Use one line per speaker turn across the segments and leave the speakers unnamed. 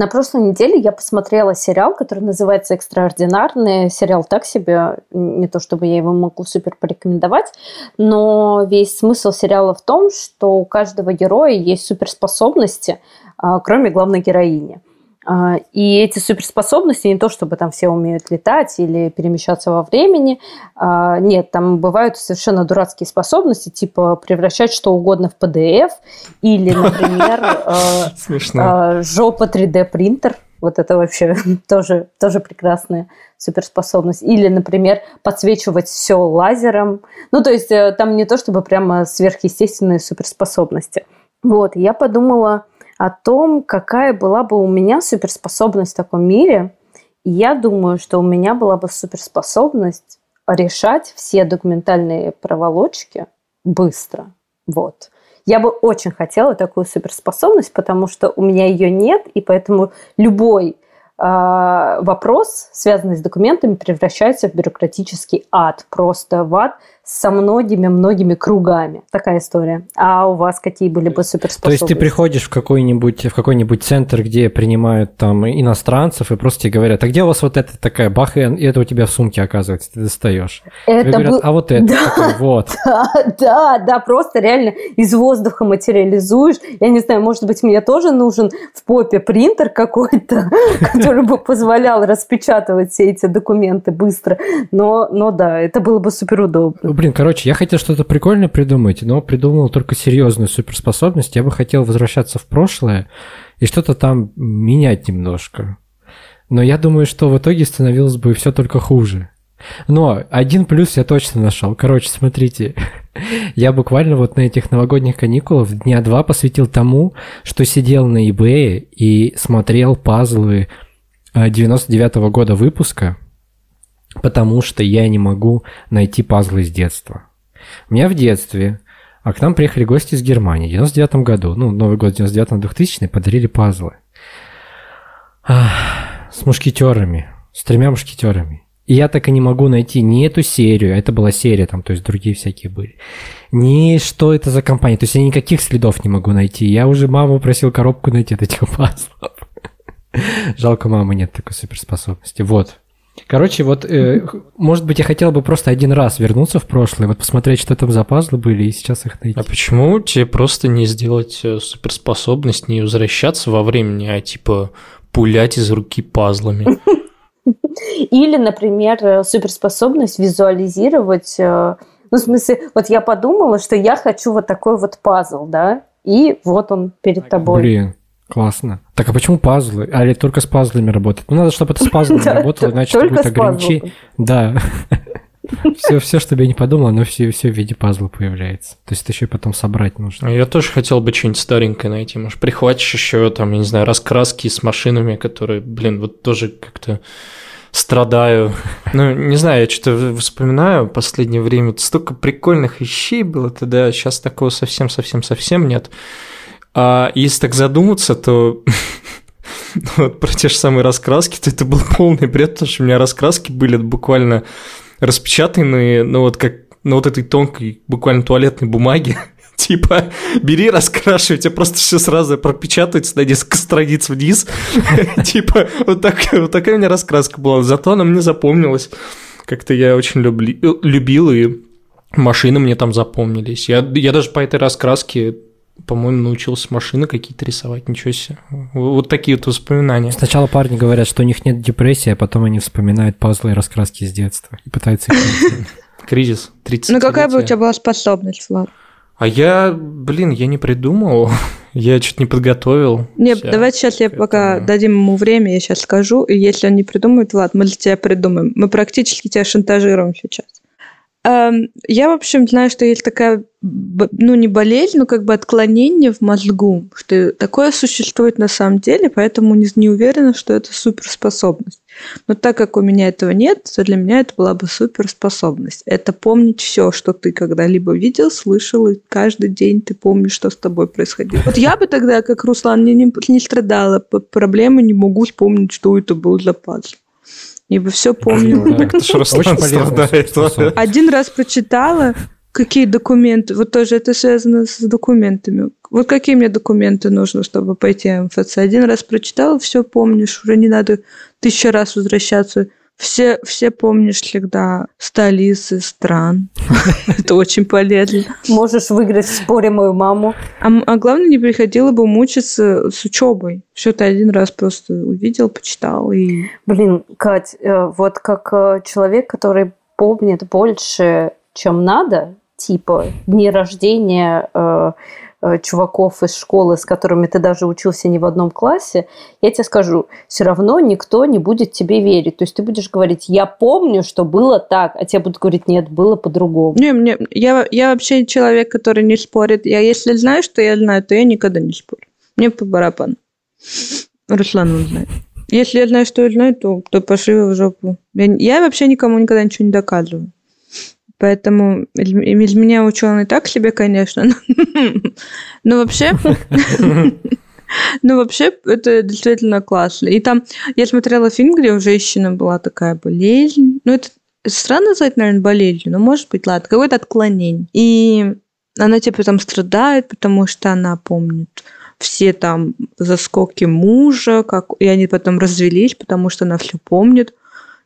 На прошлой неделе я посмотрела сериал, который называется «Экстраординарный». Сериал так себе, не то чтобы я его могу супер порекомендовать, но весь смысл сериала в том, что у каждого героя есть суперспособности, а, кроме главной героини. А, и эти суперспособности не то, чтобы там все умеют летать или перемещаться во времени. А, нет, там бывают совершенно дурацкие способности, типа превращать что угодно в PDF или, например, а, жопа 3D принтер. Вот это вообще тоже, тоже прекрасная суперспособность. Или, например, подсвечивать все лазером. Ну, то есть э, там не то, чтобы прямо сверхъестественные суперспособности. Вот, я подумала, о том, какая была бы у меня суперспособность в таком мире. И я думаю, что у меня была бы суперспособность решать все документальные проволочки быстро. Вот. Я бы очень хотела такую суперспособность, потому что у меня ее нет, и поэтому любой э, вопрос, связанный с документами, превращается в бюрократический ад, просто в ад со многими-многими кругами. Такая история. А у вас какие были бы суперспособности?
То есть ты приходишь в какой-нибудь в какой-нибудь центр, где принимают там иностранцев, и просто тебе говорят, а где у вас вот это такая, бах, и это у тебя в сумке оказывается, ты достаешь. Это тебе говорят, был... а вот это, да, такой, вот.
Да, да, да, просто реально из воздуха материализуешь. Я не знаю, может быть, мне тоже нужен в попе принтер какой-то, который бы позволял распечатывать все эти документы быстро. Но, но да, это было бы супер удобно.
Блин, короче, я хотел что-то прикольное придумать, но придумал только серьезную суперспособность. Я бы хотел возвращаться в прошлое и что-то там менять немножко. Но я думаю, что в итоге становилось бы все только хуже. Но один плюс я точно нашел. Короче, смотрите, я буквально вот на этих новогодних каникулах дня два посвятил тому, что сидел на eBay и смотрел пазлы 99 -го года выпуска – потому что я не могу найти пазлы с детства. У меня в детстве, а к нам приехали гости из Германии в 99 году, ну, Новый год 99-2000 подарили пазлы. Ах, с мушкетерами, с тремя мушкетерами. И я так и не могу найти ни эту серию, это была серия там, то есть другие всякие были, ни что это за компания. То есть я никаких следов не могу найти. Я уже маму просил коробку найти от этих пазлов. Жалко, мамы нет такой суперспособности. Вот. Короче, вот, э, может быть, я хотел бы просто один раз вернуться в прошлое, вот посмотреть, что там за пазлы были, и сейчас их найти.
А почему тебе просто не сделать э, суперспособность, не возвращаться во времени, а типа пулять из руки пазлами?
Или, например, э, суперспособность визуализировать... Э, ну, в смысле, вот я подумала, что я хочу вот такой вот пазл, да, и вот он перед тобой.
Блин, Классно. Так а почему пазлы? А или только с пазлами работает? Ну, надо, чтобы это с пазлами работало, иначе это будет ограничение. Да. Все, все, что я не подумал, оно все, все в виде пазла появляется. То есть это еще и потом собрать нужно.
Я тоже хотел бы что-нибудь старенькое найти. Может, прихватишь еще там, я не знаю, раскраски с машинами, которые, блин, вот тоже как-то страдаю. Ну, не знаю, я что-то вспоминаю в последнее время. Столько прикольных вещей было тогда, сейчас такого совсем-совсем-совсем нет. А если так задуматься, то вот про те же самые раскраски, то это был полный бред, потому что у меня раскраски были буквально распечатанные, ну вот как на вот этой тонкой, буквально туалетной бумаге. Типа, бери, раскрашивай, тебе просто все сразу пропечатается на несколько страниц вниз. Типа, вот, так, вот такая у меня раскраска была. Зато она мне запомнилась. Как-то я очень любли, любил, и машины мне там запомнились. Я, я даже по этой раскраске по-моему, научился машины какие-то рисовать, ничего себе. Вот такие вот воспоминания.
Сначала парни говорят, что у них нет депрессии, а потом они вспоминают пазлы и раскраски с детства и пытаются их
Кризис 30
Ну какая бы у тебя была способность, Влад?
А я, блин, я не придумал, я что-то не подготовил.
Нет, давайте сейчас я пока дадим ему время, я сейчас скажу, и если он не придумает, Влад, мы для тебя придумаем. Мы практически тебя шантажируем сейчас. Эм, я, в общем, знаю, что есть такая, ну, не болезнь, но как бы отклонение в мозгу, что такое существует на самом деле, поэтому не, не уверена, что это суперспособность. Но так как у меня этого нет, то для меня это была бы суперспособность. Это помнить все, что ты когда-либо видел, слышал, и каждый день ты помнишь, что с тобой происходило. Вот я бы тогда, как Руслан, не, не, не страдала по проблеме, не могу вспомнить, что это был за пазл. Бы все помню.
Так Руслан страдает.
Один раз прочитала, Какие документы? Вот тоже это связано с документами. Вот какие мне документы нужны, чтобы пойти в МФЦ? Один раз прочитал, все помнишь, уже не надо тысячу раз возвращаться. Все, все помнишь всегда столицы стран. Это очень полезно.
Можешь выиграть в споре мою маму.
А, а главное, не приходило бы мучиться с учебой. Все ты один раз просто увидел, почитал и...
Блин, Кать, э, вот как э, человек, который помнит больше, чем надо, типа дни рождения э, чуваков из школы, с которыми ты даже учился не в одном классе, я тебе скажу, все равно никто не будет тебе верить. То есть ты будешь говорить, я помню, что было так, а тебе будут говорить, нет, было по-другому.
Не, мне, я, я вообще человек, который не спорит. Я если знаю, что я знаю, то я никогда не спорю. Мне по барабану. Руслан он знает. Если я знаю, что я знаю, то, то пошли в жопу. Я, я вообще никому никогда ничего не доказываю. Поэтому из меня ученый так себе, конечно. Но вообще... Ну, вообще, это действительно классно. И там я смотрела фильм, где у женщины была такая болезнь. Ну, это странно назвать, наверное, болезнью, но может быть, ладно, какое-то отклонение. И она типа там страдает, потому что она помнит все там заскоки мужа, как... и они потом развелись, потому что она все помнит.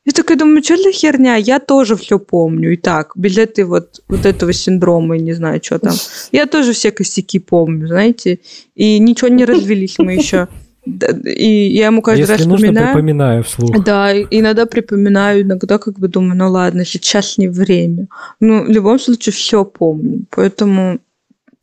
Я такая думаю, что за херня? Я тоже все помню. И так, без этой вот, вот этого синдрома, не знаю, что там. Я тоже все косяки помню, знаете. И ничего не развелись мы еще. И я ему каждый
Если
раз
нужно,
вспоминаю.
припоминаю вслух.
Да, иногда припоминаю, иногда как бы думаю, ну ладно, сейчас не время. Ну, в любом случае, все помню. Поэтому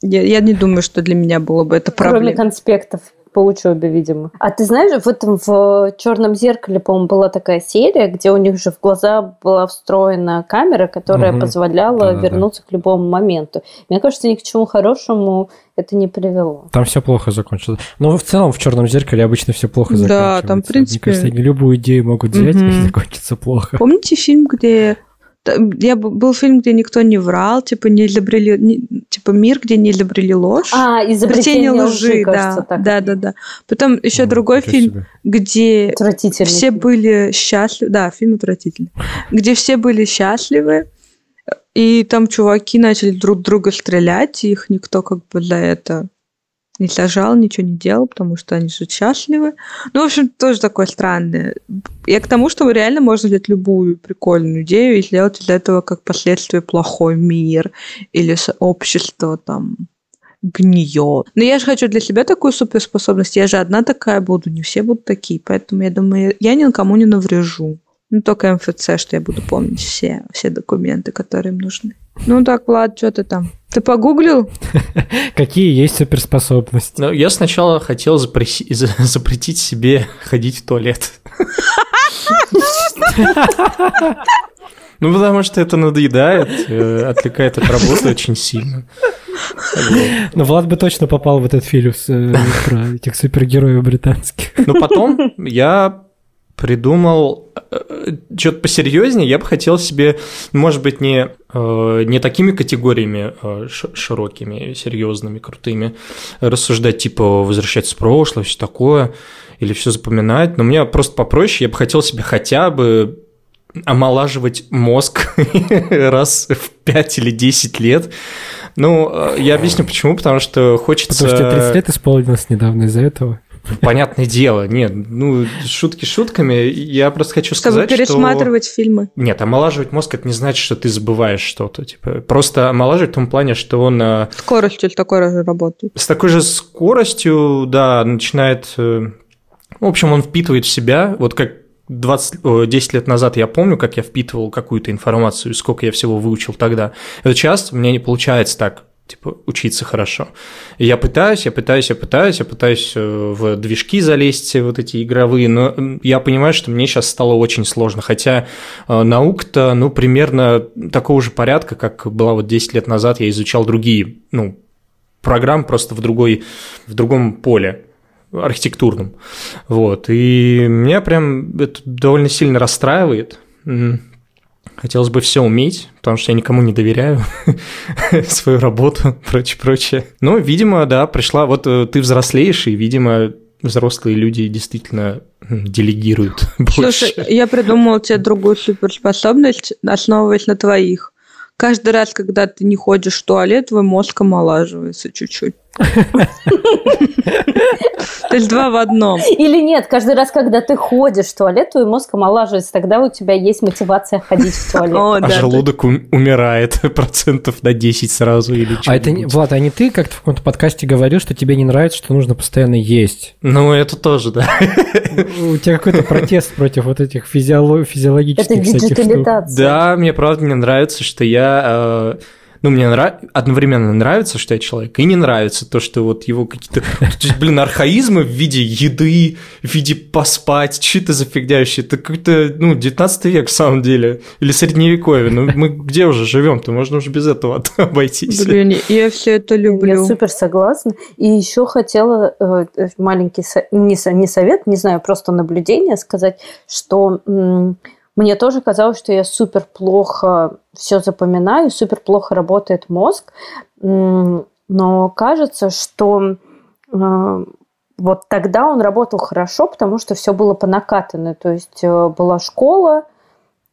я, я не думаю, что для меня было бы это проблема.
Кроме конспектов по учебе, видимо. А ты знаешь, в этом в черном зеркале, по-моему, была такая серия, где у них же в глаза была встроена камера, которая угу. позволяла да, вернуться да. к любому моменту. Мне кажется, ни к чему хорошему это не привело.
Там все плохо закончилось. Но в целом в черном зеркале обычно все плохо заканчивается.
Да, там в принципе.
Мне кажется, они любую идею могут взять угу. и закончится плохо.
Помните фильм, где я был фильм, где никто не врал, типа не изобрели, не, типа мир, где не изобрели ложь.
А, изобретение лжи, лжи кажется,
да, так. да, да, да. Потом еще О, другой фильм, себе. где все фильм. были счастливы, да, фильм отвратительный, где все были счастливы, и там чуваки начали друг друга стрелять, и их никто как бы за это не сажал, ничего не делал, потому что они же счастливы. Ну, в общем, тоже такое странное. Я к тому, что реально можно взять любую прикольную идею и сделать из этого как последствие плохой мир или общество там гниет. Но я же хочу для себя такую суперспособность. Я же одна такая буду, не все будут такие. Поэтому я думаю, я никому не наврежу. Ну, только МФЦ, что я буду помнить все, все документы, которые им нужны. Ну так, Влад, что ты там? Ты погуглил?
Какие есть суперспособности?
Ну, я сначала хотел запретить себе ходить в туалет. Ну, потому что это надоедает, э, отвлекает от работы очень сильно.
Ну, Влад бы точно попал в этот фильм э, про этих супергероев британских.
Но потом я придумал э, что-то посерьезнее. Я бы хотел себе, может быть, не, э, не такими категориями э, широкими, серьезными, крутыми рассуждать, типа возвращаться в прошлое, все такое, или все запоминать. Но мне просто попроще. Я бы хотел себе хотя бы омолаживать мозг раз в 5 или 10 лет. Ну, я объясню почему, потому что хочется...
Потому что 30 лет исполнилось недавно из-за этого.
Понятное дело, нет, ну, шутки шутками. Я просто хочу сказать,
Чтобы пересматривать что... фильмы.
Нет, омолаживать мозг – это не значит, что ты забываешь что-то. Типа, просто омолаживать в том плане, что он… Э,
скоростью с такой же работает.
С такой же скоростью, да, начинает… Э, в общем, он впитывает в себя, вот как 20, 10 лет назад я помню, как я впитывал какую-то информацию, сколько я всего выучил тогда. Это сейчас у меня не получается так типа, учиться хорошо. Я пытаюсь, я пытаюсь, я пытаюсь, я пытаюсь э, в движки залезть, вот эти игровые, но я понимаю, что мне сейчас стало очень сложно, хотя э, наука-то, ну, примерно такого же порядка, как была вот 10 лет назад, я изучал другие, ну, программы просто в, другой, в другом поле архитектурном. Вот. И меня прям это довольно сильно расстраивает. Хотелось бы все уметь, потому что я никому не доверяю свою работу, прочее, прочее. Но, видимо, да, пришла, вот э, ты взрослеешь, и, видимо, взрослые люди действительно делегируют.
Слушай, я придумала тебе другую суперспособность, основываясь на твоих. Каждый раз, когда ты не ходишь в туалет, твой мозг омолаживается чуть-чуть. То есть два в одном.
Или нет, каждый раз, когда ты ходишь в туалет, твой мозг омолаживается, тогда у тебя есть мотивация ходить в туалет. О,
а желудок умирает процентов на 10 сразу или
А это, Влад, а не ты как-то в каком-то подкасте говорил, что тебе не нравится, что нужно постоянно есть?
Ну, это тоже, да.
У тебя какой-то протест против вот этих физиологических
Это диджитализация.
Да, мне правда не нравится, что я э, ну, мне нрав... одновременно нравится, что я человек, и не нравится то, что вот его какие-то, блин, архаизмы в виде еды, в виде поспать, что это за фигня вообще? Это какой-то, ну, 19 век в самом деле, или средневековье, ну, мы где уже живем-то, можно уже без этого обойтись.
Блин, я все это люблю.
Я супер согласна. И еще хотела э, маленький, не совет, не знаю, просто наблюдение сказать, что мне тоже казалось, что я супер плохо все запоминаю, супер плохо работает мозг, но кажется, что э, вот тогда он работал хорошо, потому что все было по накатанной. То есть э, была школа,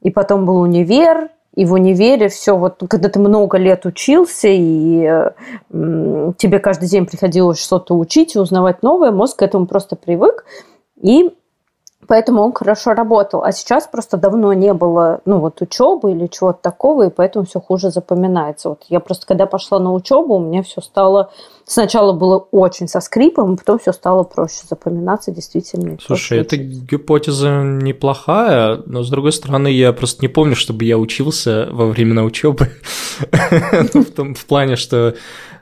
и потом был универ, и в универе все, вот когда ты много лет учился, и э, тебе каждый день приходилось что-то учить и узнавать новое, мозг к этому просто привык. И Поэтому он хорошо работал. А сейчас просто давно не было, ну, вот учебы или чего-то такого, и поэтому все хуже запоминается. Вот я просто, когда пошла на учебу, у меня все стало... Сначала было очень со скрипом, а потом все стало проще запоминаться, действительно.
Слушай, эта гипотеза неплохая, но, с другой стороны, я просто не помню, чтобы я учился во времена учебы. В плане, что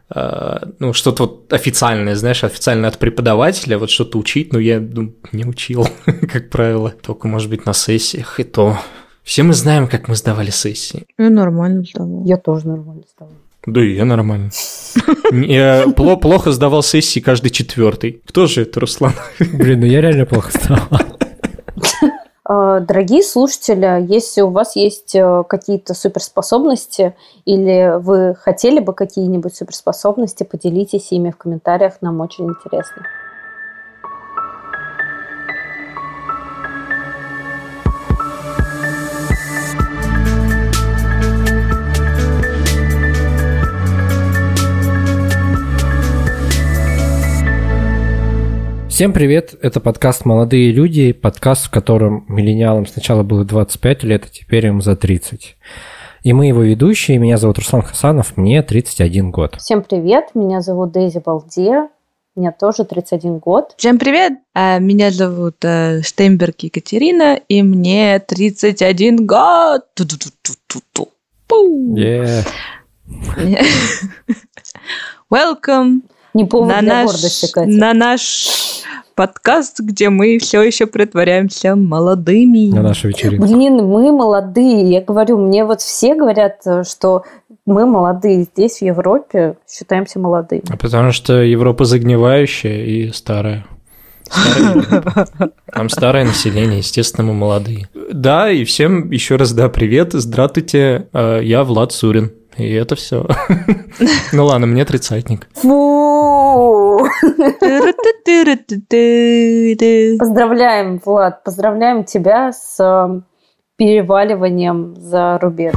ну, что-то вот официальное, знаешь, официально от преподавателя, вот что-то учить, но я ну, не учил, как правило, только, может быть, на сессиях, и то. Все мы знаем, как мы сдавали сессии.
Я нормально сдавал.
Я тоже нормально сдавал.
Да и я нормально. Я плохо сдавал сессии каждый четвертый. Кто же это, Руслан?
Блин, ну я реально плохо сдавал.
Э, дорогие слушатели, если у вас есть э, какие-то суперспособности или вы хотели бы какие-нибудь суперспособности, поделитесь ими в комментариях, нам очень интересно.
Всем привет, это подкаст «Молодые люди», подкаст, в котором миллениалам сначала было 25 лет, а теперь им за 30. И мы его ведущие, меня зовут Руслан Хасанов, мне 31 год.
Всем привет, меня зовут Дейзи Балде, мне тоже 31 год.
Всем привет, а, меня зовут э, Штейнберг Екатерина, и мне 31 год.
Yeah.
Welcome
не повод на для наш, гордости, Катя.
На наш подкаст, где мы все еще притворяемся молодыми.
На нашу вечеринку.
Блин, мы молодые. Я говорю, мне вот все говорят, что мы молодые. Здесь, в Европе, считаемся молодыми.
А потому что Европа загнивающая и старая. Там старое население, естественно, мы молодые. Да, и всем еще раз да, привет, здравствуйте, э, я Влад Сурин. И это все. Ну ладно, мне тридцатник.
Фу! Поздравляем, Влад, поздравляем тебя с э, переваливанием за рубеж.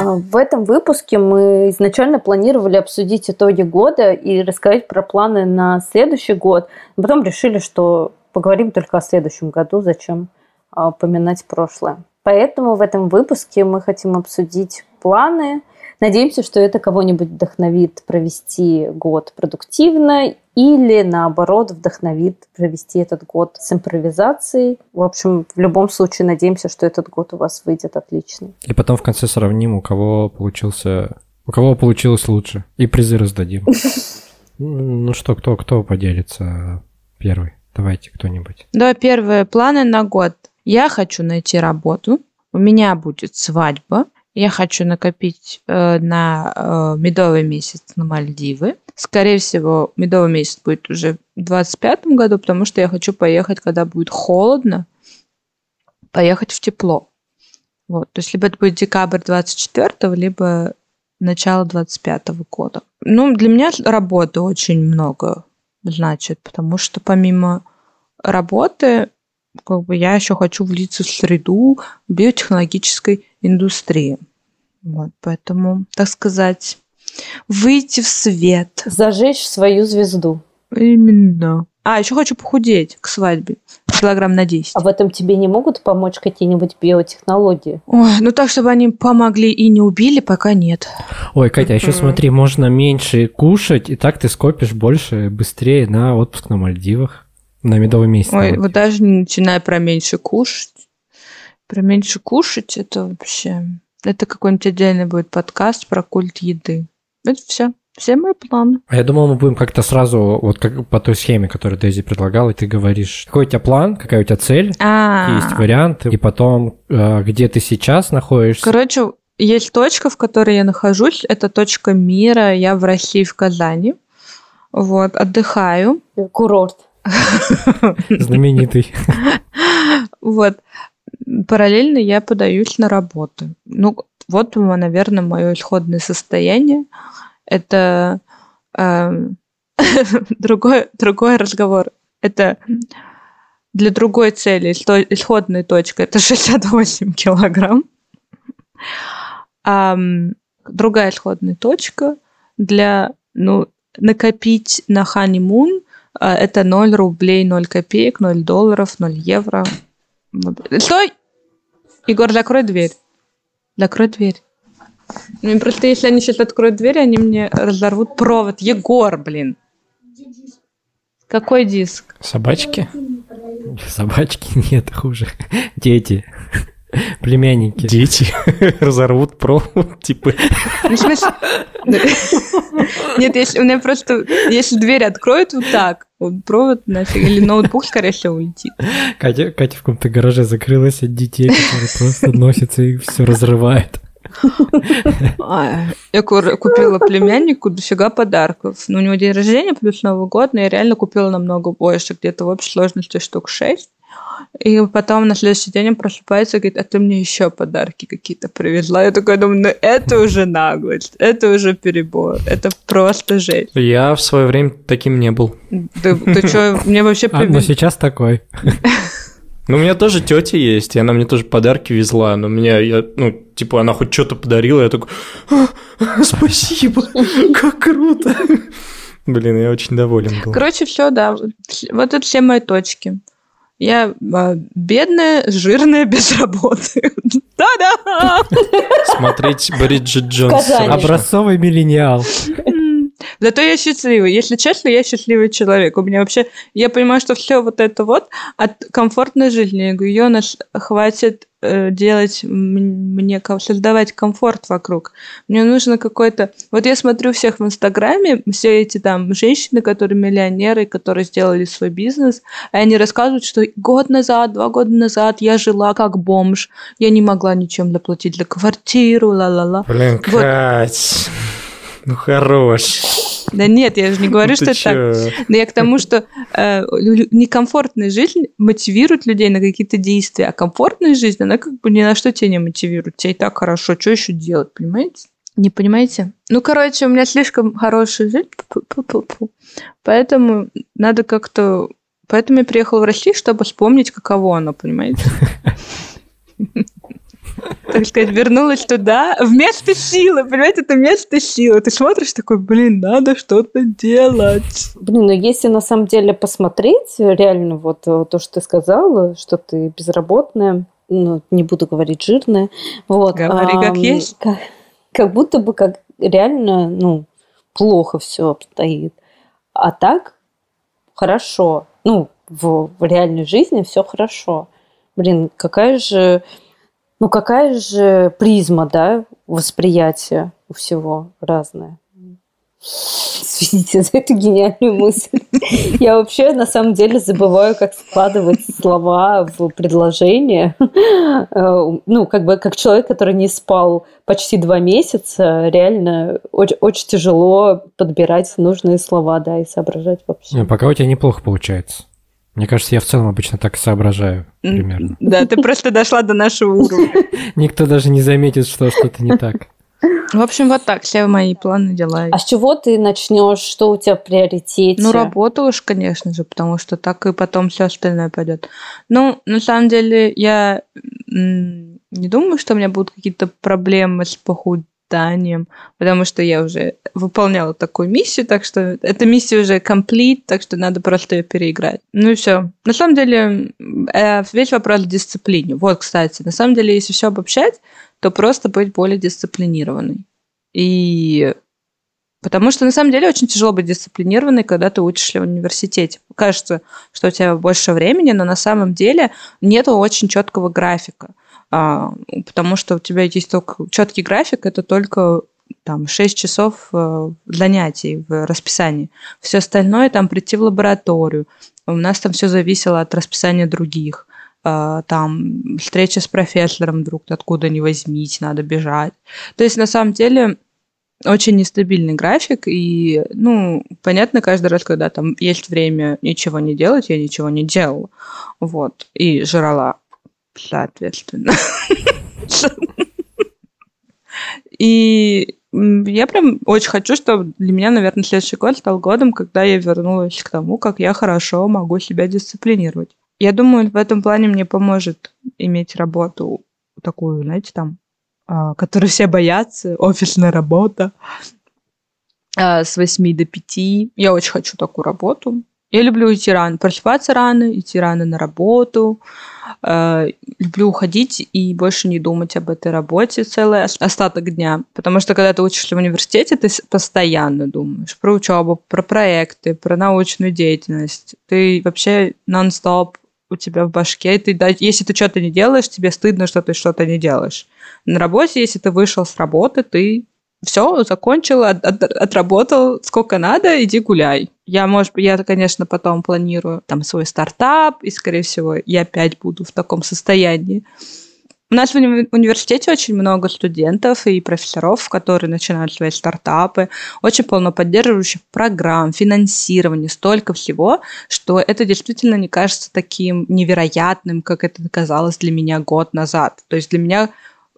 А, в этом выпуске мы изначально планировали обсудить итоги года и рассказать про планы на следующий год. Но потом решили, что поговорим только о следующем году, зачем а, поминать прошлое. Поэтому в этом выпуске мы хотим обсудить планы. Надеемся, что это кого-нибудь вдохновит провести год продуктивно или, наоборот, вдохновит провести этот год с импровизацией. В общем, в любом случае, надеемся, что этот год у вас выйдет отличный.
И потом в конце сравним, у кого получился... У кого получилось лучше. И призы раздадим. Ну что, кто, кто поделится первый? Давайте кто-нибудь.
Да, первые планы на год. Я хочу найти работу. У меня будет свадьба. Я хочу накопить э, на э, медовый месяц на Мальдивы. Скорее всего, медовый месяц будет уже в 2025 году, потому что я хочу поехать, когда будет холодно, поехать в тепло. Вот. То есть либо это будет декабрь 24 либо начало 25 года. Ну, для меня работы очень много значит, потому что помимо работы как бы я еще хочу влиться в среду биотехнологической индустрии. Вот, поэтому, так сказать, выйти в свет.
Зажечь свою звезду.
Именно. А, еще хочу похудеть к свадьбе. Килограмм на 10.
А в этом тебе не могут помочь какие-нибудь биотехнологии?
Ой, ну так, чтобы они помогли и не убили, пока нет.
Ой, Катя, а еще смотри, можно меньше кушать, и так ты скопишь больше, быстрее на отпуск на Мальдивах. На медовый месяц.
Ой, вот даже не начиная про меньше кушать. Про меньше кушать это вообще... Это какой-нибудь отдельный будет подкаст про культ еды. Это все. Все мои планы.
А я думал, мы будем как-то сразу, вот как по той схеме, которую Дейзи предлагала, и ты говоришь, какой у тебя план, какая у тебя цель,
А-а-а.
есть варианты, и потом, э, где ты сейчас находишься.
Короче, есть точка, в которой я нахожусь. Это точка мира. Я в России, в Казани. Вот, отдыхаю.
Курорт.
Знаменитый.
Вот. Параллельно я подаюсь на работу. Ну, вот, наверное, мое исходное состояние. Это э, другой, другой разговор. Это для другой цели исходная точка. Это 68 килограмм. Другая исходная точка для ну, накопить на ханимун это 0 рублей, 0 копеек, 0 долларов, 0 евро. Стой! Егор, закрой дверь. Закрой дверь. Ну, просто если они сейчас откроют дверь, они мне разорвут провод. Егор, блин. Какой диск?
Собачки?
Собачки нет, хуже. Дети. Племянники.
Дети разорвут провод, типа. Ну, смысле...
Нет, если у меня просто... Если дверь откроют вот так, вот провод нафиг, или ноутбук, скорее всего, улетит.
Катя, Катя в каком-то гараже закрылась от детей, которые просто носятся и все разрывает.
Я купила племяннику дофига подарков. Ну, у него день рождения плюс Новый год, но я реально купила намного больше, где-то в общей сложности штук 6. И потом на следующий день он просыпается и говорит, а ты мне еще подарки какие-то привезла. Я такой думаю, ну это уже наглость, это уже перебор, это просто жесть.
Я в свое время таким не был.
Ты, ты что, мне вообще...
А, но сейчас такой.
Ну, у меня тоже тетя есть, и она мне тоже подарки везла, но меня, я, ну, типа, она хоть что-то подарила, я такой, а, спасибо, как круто. Блин, я очень доволен был.
Короче, все, да, вот это все мои точки. Я а, бедная, жирная, без работы. Да-да!
Смотреть Бриджит Джонс.
Образцовый миллениал.
Зато я счастливый. Если честно, я счастливый человек. У меня вообще... Я понимаю, что все вот это вот от комфортной жизни. Я говорю, Йонаш, хватит э, делать мне, создавать комфорт вокруг. Мне нужно какой-то... Вот я смотрю всех в Инстаграме, все эти там женщины, которые миллионеры, которые сделали свой бизнес, и они рассказывают, что год назад, два года назад я жила как бомж, я не могла ничем доплатить для квартиру, ла-ла-ла.
Блин, вот. Кать... Ну хорош.
Да нет, я же не говорю, ну, что это так. Но я к тому, что э, некомфортная жизнь мотивирует людей на какие-то действия, а комфортная жизнь, она как бы ни на что тебя не мотивирует. Тебе и так хорошо, что еще делать, понимаете? Не понимаете? Ну, короче, у меня слишком хорошая жизнь, поэтому надо как-то... Поэтому я приехала в Россию, чтобы вспомнить, каково оно, понимаете? так сказать, вернулась туда вместо силы, понимаете, это место силы. Ты смотришь такой, блин, надо что-то делать.
Блин, ну если на самом деле посмотреть, реально вот э, то, что ты сказала, что ты безработная, ну, не буду говорить жирная, вот.
Говори а, как есть.
Как, как будто бы как реально, ну, плохо все обстоит. А так хорошо. Ну, в, в реальной жизни все хорошо. Блин, какая же ну какая же призма, да, восприятия у всего разная. Извините за эту гениальную мысль. Я вообще на самом деле забываю, как складывать слова в предложение. Э, ну, как бы как человек, который не спал почти два месяца, реально очень, очень тяжело подбирать нужные слова, да, и соображать вообще.
Пока у тебя неплохо получается. Мне кажется, я в целом обычно так и соображаю примерно.
Да, ты просто дошла до нашего уровня.
Никто даже не заметит, что что-то не так.
В общем, вот так все мои планы дела.
А с чего ты начнешь? Что у тебя в приоритете?
Ну, работа уж, конечно же, потому что так и потом все остальное пойдет. Ну, на самом деле, я не думаю, что у меня будут какие-то проблемы с похуданием, потому что я уже выполняла такую миссию, так что эта миссия уже комплит, так что надо просто ее переиграть. Ну и все. На самом деле, э, весь вопрос в дисциплине. Вот, кстати, на самом деле, если все обобщать, то просто быть более дисциплинированной. И Потому что на самом деле очень тяжело быть дисциплинированной, когда ты учишься в университете. Кажется, что у тебя больше времени, но на самом деле нет очень четкого графика. А, потому что у тебя есть только четкий график, это только там 6 часов э, занятий в расписании. Все остальное там прийти в лабораторию. У нас там все зависело от расписания других. А, там встреча с профессором вдруг откуда не возьмите, надо бежать. То есть на самом деле очень нестабильный график, и, ну, понятно, каждый раз, когда там есть время ничего не делать, я ничего не делала, вот, и жрала, соответственно. И я прям очень хочу, чтобы для меня, наверное, следующий год стал годом, когда я вернулась к тому, как я хорошо могу себя дисциплинировать. Я думаю, в этом плане мне поможет иметь работу такую, знаете, там, а, которую все боятся, офисная работа а, с 8 до 5. Я очень хочу такую работу. Я люблю идти рано, просыпаться рано, идти рано на работу. А, люблю уходить и больше не думать об этой работе целый остаток дня. Потому что когда ты учишься в университете, ты постоянно думаешь про учебу, про проекты, про научную деятельность. Ты вообще нон-стоп у тебя в башке. Ты, если ты что-то не делаешь, тебе стыдно, что ты что-то не делаешь. На работе, если ты вышел с работы, ты все, закончил, от, от, отработал сколько надо, иди гуляй. Я, может быть, я, конечно, потом планирую там свой стартап, и, скорее всего, я опять буду в таком состоянии. У нас в уни- университете очень много студентов и профессоров, которые начинают свои стартапы, очень полно поддерживающих программ, финансирования, столько всего, что это действительно не кажется таким невероятным, как это казалось для меня год назад. То есть для меня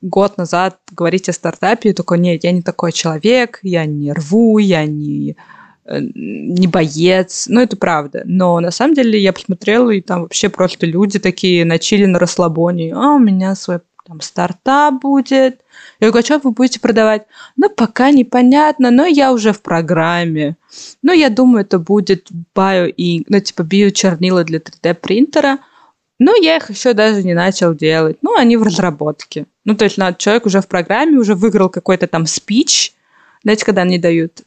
год назад говорить о стартапе, и такой, нет, я не такой человек, я не рву, я не, э, не боец. Ну, это правда. Но на самом деле я посмотрела, и там вообще просто люди такие начали на расслабоне. А, у меня свой там стартап будет. Я говорю, а что вы будете продавать? Ну, пока непонятно, но я уже в программе. Ну, я думаю, это будет био и, ну, типа биочернила для 3D принтера – но я их еще даже не начал делать. Ну, они в разработке. Ну, то есть человек уже в программе, уже выиграл какой-то там спич. Знаете, когда они дают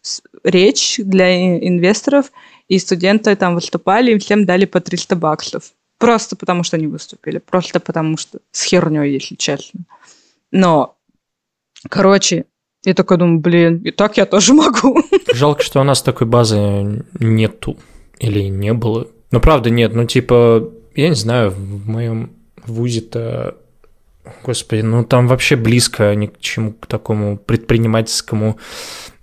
речь для инвесторов, и студенты там выступали, им всем дали по 300 баксов. Просто потому, что они выступили. Просто потому, что с херней, если честно. Но, короче, я такой думаю, блин, и так я тоже могу.
Жалко, что у нас такой базы нету. Или не было. Ну, правда, нет. Ну, типа, я не знаю, в моем вузе-то, господи, ну там вообще близко ни к чему к такому предпринимательскому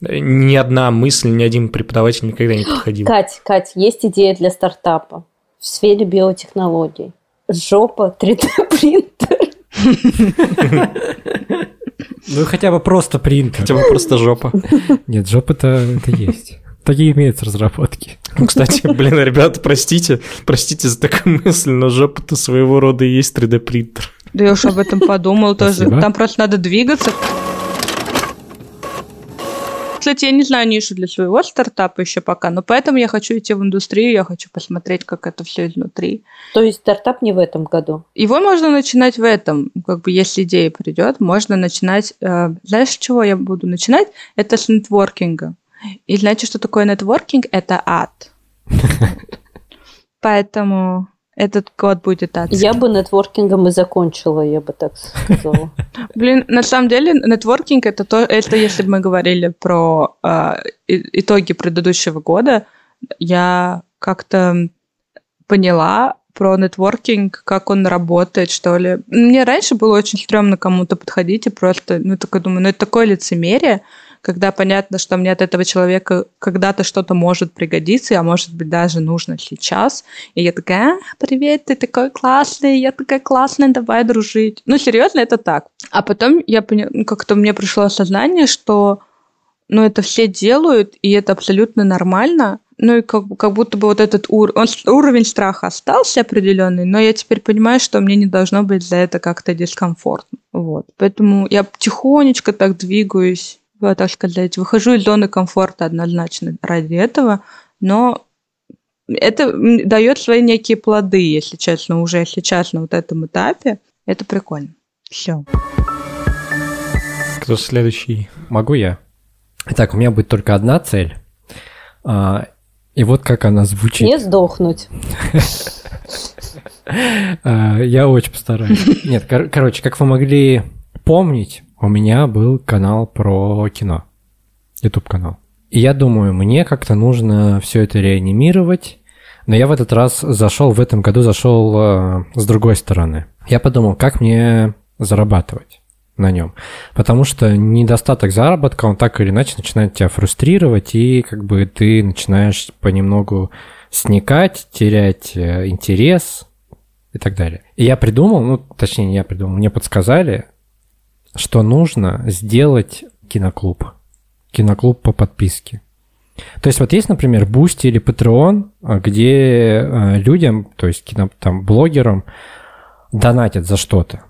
ни одна мысль, ни один преподаватель никогда не подходил.
Кать, Кать, есть идея для стартапа в сфере биотехнологий. Жопа 3D-принтер.
Ну, хотя бы просто принтер.
Хотя бы просто жопа.
Нет, жопа-то это есть. Такие имеются разработки.
Ну, кстати, блин, ребята, простите, простите за такую мысль, но жопа-то своего рода и есть 3D-принтер.
Да я уж об этом подумал тоже. Там просто надо двигаться. Кстати, я не знаю нишу для своего стартапа еще пока, но поэтому я хочу идти в индустрию, я хочу посмотреть, как это все изнутри.
То есть стартап не в этом году?
Его можно начинать в этом. Как бы если идея придет, можно начинать... Э, знаешь, с чего я буду начинать? Это с нетворкинга. И знаете, что такое нетворкинг? Это ад. Поэтому этот год будет адский.
Я бы нетворкингом и закончила, я бы так сказала.
Блин, на самом деле нетворкинг это то, это если бы мы говорили про э, итоги предыдущего года, я как-то поняла про нетворкинг, как он работает, что ли. Мне раньше было очень стрёмно кому-то подходить и просто, ну, такой думаю, ну, это такое лицемерие, когда понятно, что мне от этого человека когда-то что-то может пригодиться, а может быть даже нужно сейчас. И я такая, а, привет, ты такой классный, я такая классная, давай дружить. Ну, серьезно, это так. А потом я поняла, ну, как-то мне пришло осознание, что ну, это все делают, и это абсолютно нормально. ну и как, как будто бы вот этот ур, он, уровень страха остался определенный, но я теперь понимаю, что мне не должно быть за это как-то дискомфортно. Вот. Поэтому я тихонечко так двигаюсь, так сказать, выхожу из зоны комфорта однозначно ради этого, но это дает свои некие плоды, если честно, уже сейчас на вот этом этапе. Это прикольно. Все.
Кто следующий?
Могу я? Итак, у меня будет только одна цель. А, и вот как она звучит.
Не сдохнуть.
А, я очень постараюсь. Нет, кор- короче, как вы могли помнить, у меня был канал про кино. YouTube канал. И я думаю, мне как-то нужно все это реанимировать. Но я в этот раз зашел, в этом году зашел э, с другой стороны. Я подумал, как мне зарабатывать на нем. Потому что недостаток заработка, он так или иначе начинает тебя фрустрировать, и как бы ты начинаешь понемногу сникать, терять э, интерес и так далее. И я придумал, ну, точнее, не я придумал, мне подсказали, что нужно сделать киноклуб. Киноклуб по подписке. То есть вот есть, например, Boosty или Patreon, а, где э, людям, то есть кино, там, блогерам донатят за что-то.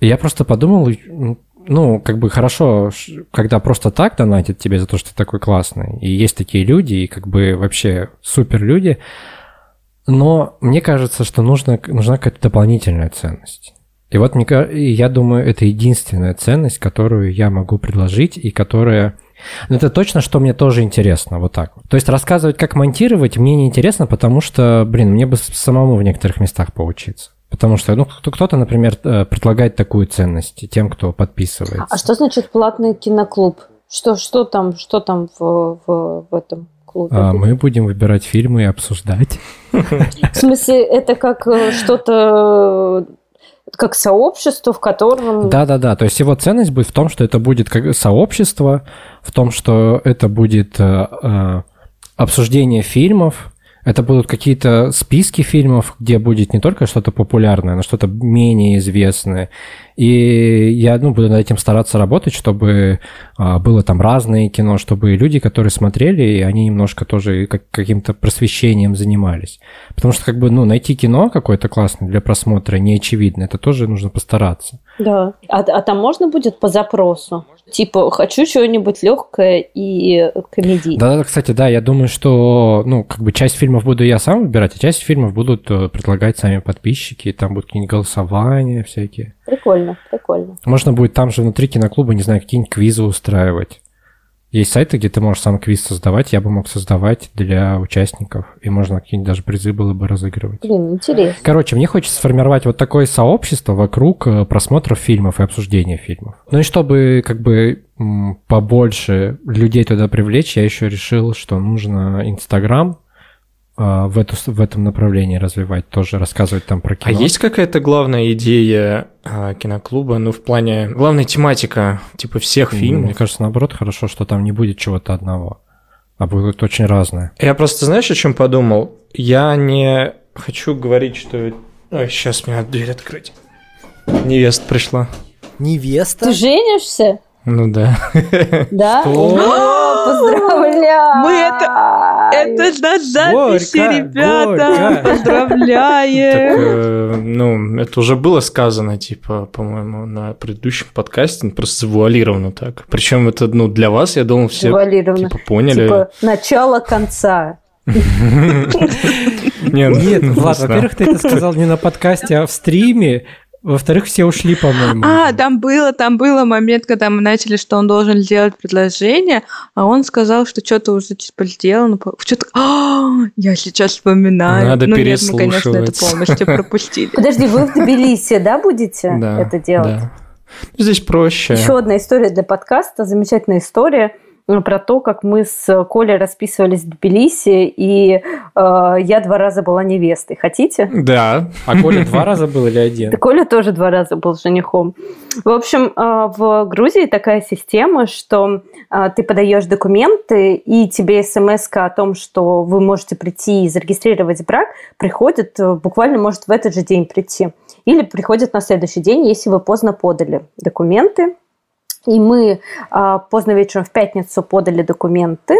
Я просто подумал, ну, как бы хорошо, когда просто так донатят тебе за то, что ты такой классный. И есть такие люди, и как бы вообще супер люди. Но мне кажется, что нужно, нужна какая-то дополнительная ценность. И вот мне, я думаю, это единственная ценность, которую я могу предложить, и которая но это точно, что мне тоже интересно, вот так. То есть рассказывать, как монтировать, мне не интересно, потому что, блин, мне бы самому в некоторых местах поучиться. Потому что, ну, кто-то, например, э, предлагает такую ценность тем, кто подписывается.
А что значит платный киноклуб? Что, что там, что там в, в, в этом клубе?
А, мы будем выбирать фильмы и обсуждать.
В смысле, это как э, что-то как сообщество, в котором...
Да-да-да, то есть его ценность будет в том, что это будет как сообщество, в том, что это будет э, э, обсуждение фильмов, это будут какие-то списки фильмов, где будет не только что-то популярное, но что-то менее известное. И я ну, буду над этим стараться работать, чтобы а, было там разное кино, чтобы люди, которые смотрели, они немножко тоже как, каким-то просвещением занимались. Потому что как бы ну, найти кино какое-то классное для просмотра не очевидно, это тоже нужно постараться.
Да. А, а там можно будет по запросу? Типа, хочу чего-нибудь легкое и комедийное.
Да, да, кстати, да, я думаю, что, ну, как бы часть фильмов буду я сам выбирать, а часть фильмов будут э, предлагать сами подписчики, там будут какие-нибудь голосования всякие.
Прикольно, прикольно.
Можно будет там же внутри киноклуба, не знаю, какие-нибудь квизы устраивать. Есть сайты, где ты можешь сам квиз создавать, я бы мог создавать для участников, и можно какие-нибудь даже призы было бы разыгрывать.
Блин, интересно.
Короче, мне хочется сформировать вот такое сообщество вокруг э, просмотров фильмов и обсуждения фильмов. Ну и чтобы как бы побольше людей туда привлечь, я еще решил, что нужно Инстаграм, в, эту, в этом направлении развивать, тоже рассказывать там про кино.
А есть какая-то главная идея а, киноклуба, ну, в плане... Главная тематика, типа, всех фильмов?
Мне кажется, наоборот, хорошо, что там не будет чего-то одного, а будет очень разное.
Я просто, знаешь, о чем подумал? Я не хочу говорить, что... Ой, сейчас мне надо дверь открыть. Невеста пришла.
Невеста?
Ты женишься?
Ну да.
Да? Поздравляю!
Мы это... Это на записи, горько, ребята! Горько. Поздравляем! Так,
э, ну, это уже было сказано, типа, по-моему, на предыдущем подкасте, просто завуалировано так. Причем это, ну, для вас, я думал, все типа, поняли. Типа,
начало конца.
Нет, Влад, во-первых, ты это сказал не на подкасте, а в стриме, во-вторых, все ушли, по-моему.
А, там было, там было момент, когда мы начали, что он должен сделать предложение, а он сказал, что что-то уже типа сделано. Что-то... А, я сейчас вспоминаю.
Надо ну, нет, мы, конечно,
это полностью пропустили.
Подожди, вы в Тбилиси, да, будете это делать? Да.
Здесь проще.
Еще одна история для подкаста, замечательная история – про то, как мы с Колей расписывались в Тбилиси, и э, я два раза была невестой. Хотите?
Да.
А Коля два раза был или один?
Коля тоже два раза был женихом. В общем, э, в Грузии такая система, что э, ты подаешь документы, и тебе смс о том, что вы можете прийти и зарегистрировать брак, приходит э, буквально может в этот же день прийти. Или приходит на следующий день, если вы поздно подали документы, И мы а, поздно вечером в пятницу подали документы,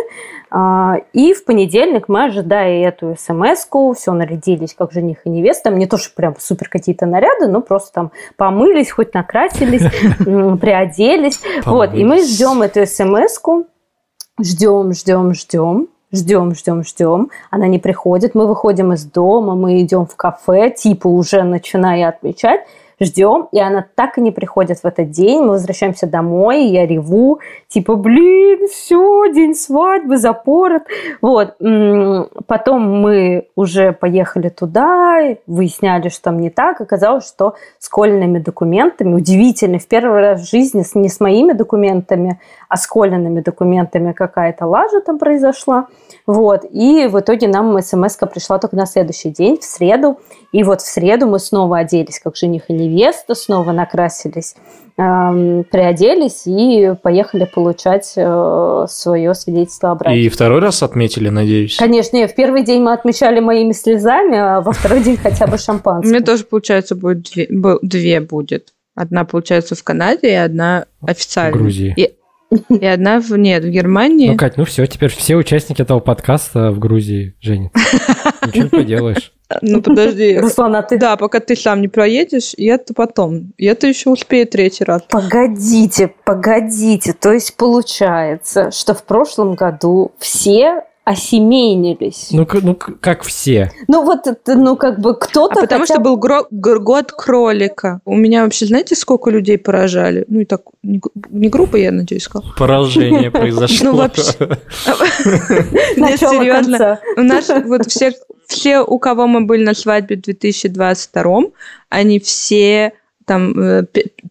а, и в понедельник мы, ожидая эту смс-ку, все нарядились как жених и невеста. Не то, что прям супер какие-то наряды, но просто там помылись, хоть накрасились, приоделись. Вот, и мы ждем эту смс-ку, ждем, ждем, ждем ждем, ждем, ждем, она не приходит, мы выходим из дома, мы идем в кафе, типа уже начиная отмечать, ждем, и она так и не приходит в этот день. Мы возвращаемся домой, я реву, типа, блин, все, день свадьбы запорот. Вот. Потом мы уже поехали туда, выясняли, что там не так. Оказалось, что с школьными документами, удивительно, в первый раз в жизни не с моими документами, с Колиными документами какая-то лажа там произошла. Вот. И в итоге нам смс пришла только на следующий день, в среду. И вот в среду мы снова оделись как жених и невеста, снова накрасились, эм, приоделись и поехали получать э, свое свидетельство о браке.
И второй раз отметили, надеюсь?
Конечно, в первый день мы отмечали моими слезами, а во второй день хотя бы шампанское.
Мне тоже, получается, будет две, две будет. Одна, получается, в Канаде, и одна официально. В
Грузии.
И и одна в... Нет, в Германии.
Ну, Кать, ну все, теперь все участники этого подкаста в Грузии, Женя. Ничего не поделаешь.
Ну, подожди.
Руслан, а ты...
Да, пока ты сам не проедешь, и это потом. И это еще успею третий раз.
Погодите, погодите. То есть получается, что в прошлом году все осемейнились.
Ну, ну как все.
Ну, вот, ну, как бы кто-то...
А потому хотя... что был гро- год кролика. У меня вообще, знаете, сколько людей поражали? Ну, и так, не, не группа, я надеюсь, сказал.
Поражение произошло.
Ну, вообще... Нет, серьезно. У нас вот все, все, у кого мы были на свадьбе в 2022, они все там э,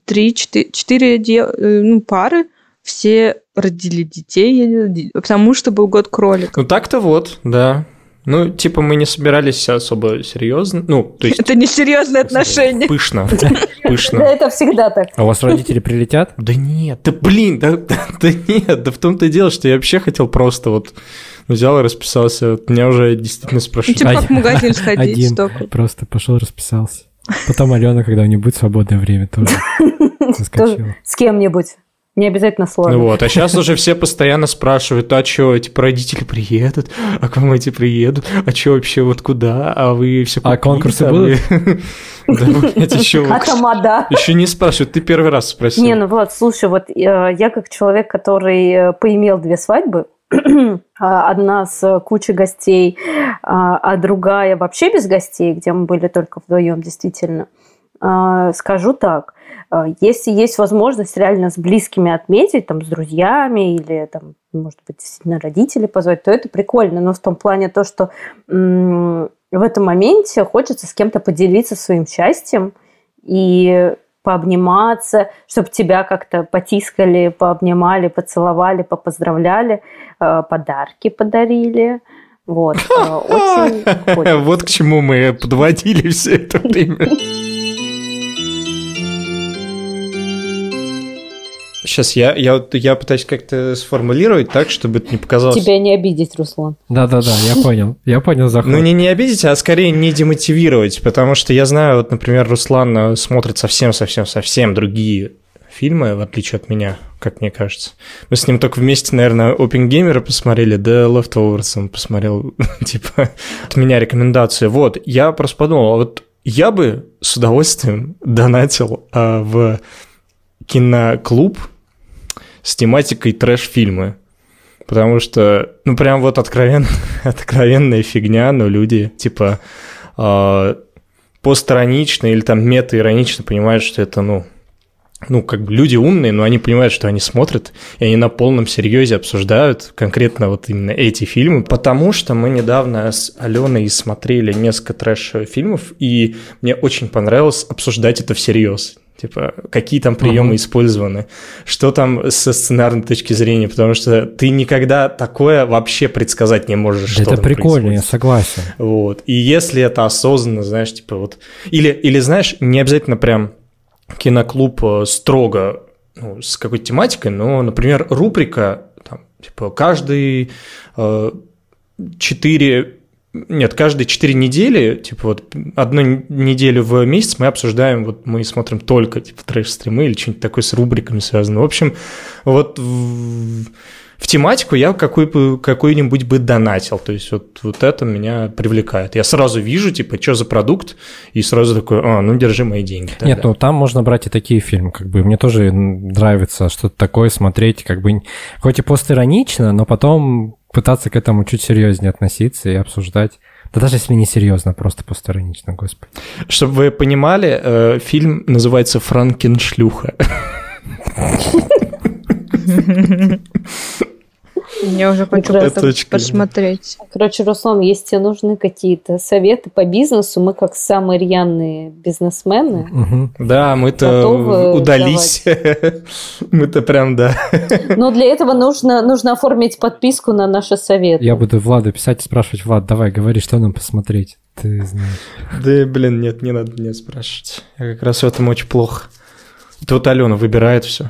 три, четыре, э, ну, пары, все родили детей, потому что был год кролика.
Ну так-то вот, да. Ну, типа, мы не собирались особо серьезно. Ну, то есть...
Это не серьезные отношения.
Пышно. Пышно.
Да, это всегда так.
А у вас родители прилетят?
Да нет, да блин, да, да, да нет, да в том-то и дело, что я вообще хотел просто вот взял и расписался. Вот меня уже действительно спрашивают.
Ну, типа как в магазин сходить.
Один столько. просто пошел расписался. Потом Алена, когда у нее будет свободное время, тоже.
С кем-нибудь. Не обязательно сложно.
Вот, а сейчас уже все постоянно спрашивают, а что, типа, родители приедут, а к вам эти приедут, а что вообще, вот куда, а вы все
А конкурсы будут?
Да, блядь, еще...
А тамада.
Еще не спрашивают, ты первый раз спросил.
Не, ну вот, слушай, вот э, я как человек, который э, поимел две свадьбы, а, одна с кучей гостей, а, а другая вообще без гостей, где мы были только вдвоем, действительно. А, скажу так, а, если есть возможность реально с близкими отметить, там, с друзьями или, там, может быть, действительно родителей позвать, то это прикольно. Но в том плане то, что в этом моменте хочется с кем-то поделиться своим счастьем и пообниматься, чтобы тебя как-то потискали, пообнимали, поцеловали, попоздравляли, а, подарки подарили. Вот. Очень
Вот к чему мы подводили все это время. Сейчас я, я, я пытаюсь как-то сформулировать так, чтобы это не показалось...
Тебя не обидеть, Руслан.
Да-да-да, я понял. Я понял заход.
Ну, не, не обидеть, а скорее не демотивировать, потому что я знаю, вот, например, Руслан э, смотрит совсем-совсем-совсем другие фильмы, в отличие от меня, как мне кажется. Мы с ним только вместе, наверное, Опенгеймера посмотрели, да Leftovers он посмотрел, типа, от меня рекомендации. Вот, я просто подумал, а вот я бы с удовольствием донатил а, в киноклуб с тематикой трэш-фильмы. Потому что, ну, прям вот откровен, откровенная фигня, но люди, типа, э, постиронично или там мета-иронично понимают, что это, ну, ну, как бы люди умные, но они понимают, что они смотрят, и они на полном серьезе обсуждают конкретно вот именно эти фильмы, потому что мы недавно с Аленой смотрели несколько трэш-фильмов, и мне очень понравилось обсуждать это всерьез. Типа, какие там приемы uh-huh. использованы, что там со сценарной точки зрения, потому что ты никогда такое вообще предсказать не можешь.
Да что это прикольно, я согласен.
Вот. И если это осознанно, знаешь, типа вот... Или, или знаешь, не обязательно прям киноклуб э, строго ну, с какой-то тематикой, но, например, рубрика, там, типа, каждый э, четыре нет, каждые 4 недели, типа вот одну неделю в месяц мы обсуждаем, вот мы смотрим только типа трэш-стримы или что-нибудь такое с рубриками связано. В общем, вот в, в тематику я какой, какой-нибудь бы донатил. То есть вот, вот это меня привлекает. Я сразу вижу, типа, что за продукт, и сразу такой, а, ну держи мои деньги.
Тогда. Нет, ну там можно брать и такие фильмы. Как бы мне тоже нравится что-то такое смотреть, как бы хоть и постиронично, но потом пытаться к этому чуть серьезнее относиться и обсуждать. Да даже если не серьезно, просто постиронично, господи.
Чтобы вы понимали, э, фильм называется «Франкеншлюха».
Мне уже хочется посмотреть.
Короче, Руслан, если тебе нужны какие-то советы по бизнесу, мы как самые рьяные бизнесмены.
Да, мы-то удались. Мы-то прям, да.
Но для этого нужно, нужно оформить подписку на наши советы.
Я буду Влада писать и спрашивать, Влад, давай, говори, что нам посмотреть. Ты знаешь.
Да, блин, нет, не надо меня спрашивать. Я как раз в этом очень плохо. Тут Алена выбирает все.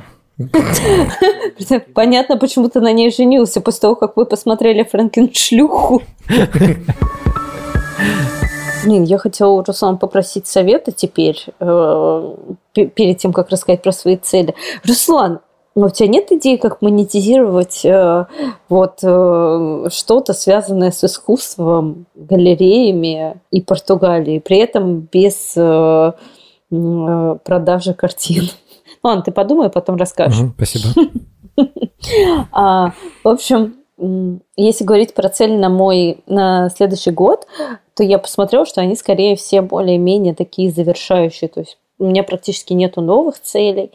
Понятно, почему ты на ней женился после того, как вы посмотрели Франкеншлюху. Блин, я хотела, Руслан, попросить совета теперь, э, перед тем, как рассказать про свои цели. Руслан, а у тебя нет идеи, как монетизировать э, вот э, что-то связанное с искусством, галереями и Португалией, при этом без э, э продажи картин? Ладно, ты подумай, потом расскажешь. Угу,
спасибо.
а, в общем, если говорить про цели на мой на следующий год, то я посмотрела, что они скорее все более-менее такие завершающие. То есть у меня практически нету новых целей.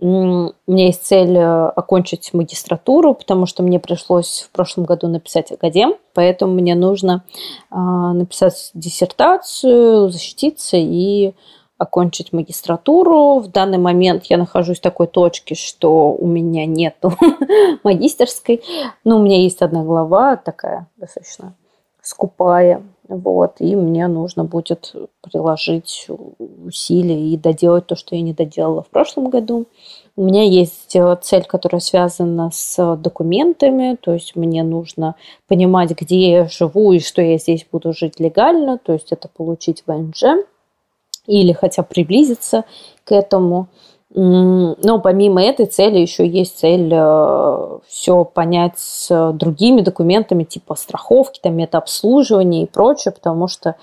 У меня есть цель э, окончить магистратуру, потому что мне пришлось в прошлом году написать академ, поэтому мне нужно а, написать диссертацию, защититься и окончить магистратуру. В данный момент я нахожусь в такой точке, что у меня нету магистерской. Но у меня есть одна глава такая достаточно скупая. Вот, и мне нужно будет приложить усилия и доделать то, что я не доделала в прошлом году. У меня есть э, цель, которая связана с документами, то есть мне нужно понимать, где я живу и что я здесь буду жить легально, то есть это получить ВНЖ или хотя приблизиться к этому. Но помимо этой цели еще есть цель э, все понять с другими документами, типа страховки, там, метаобслуживания и прочее, потому что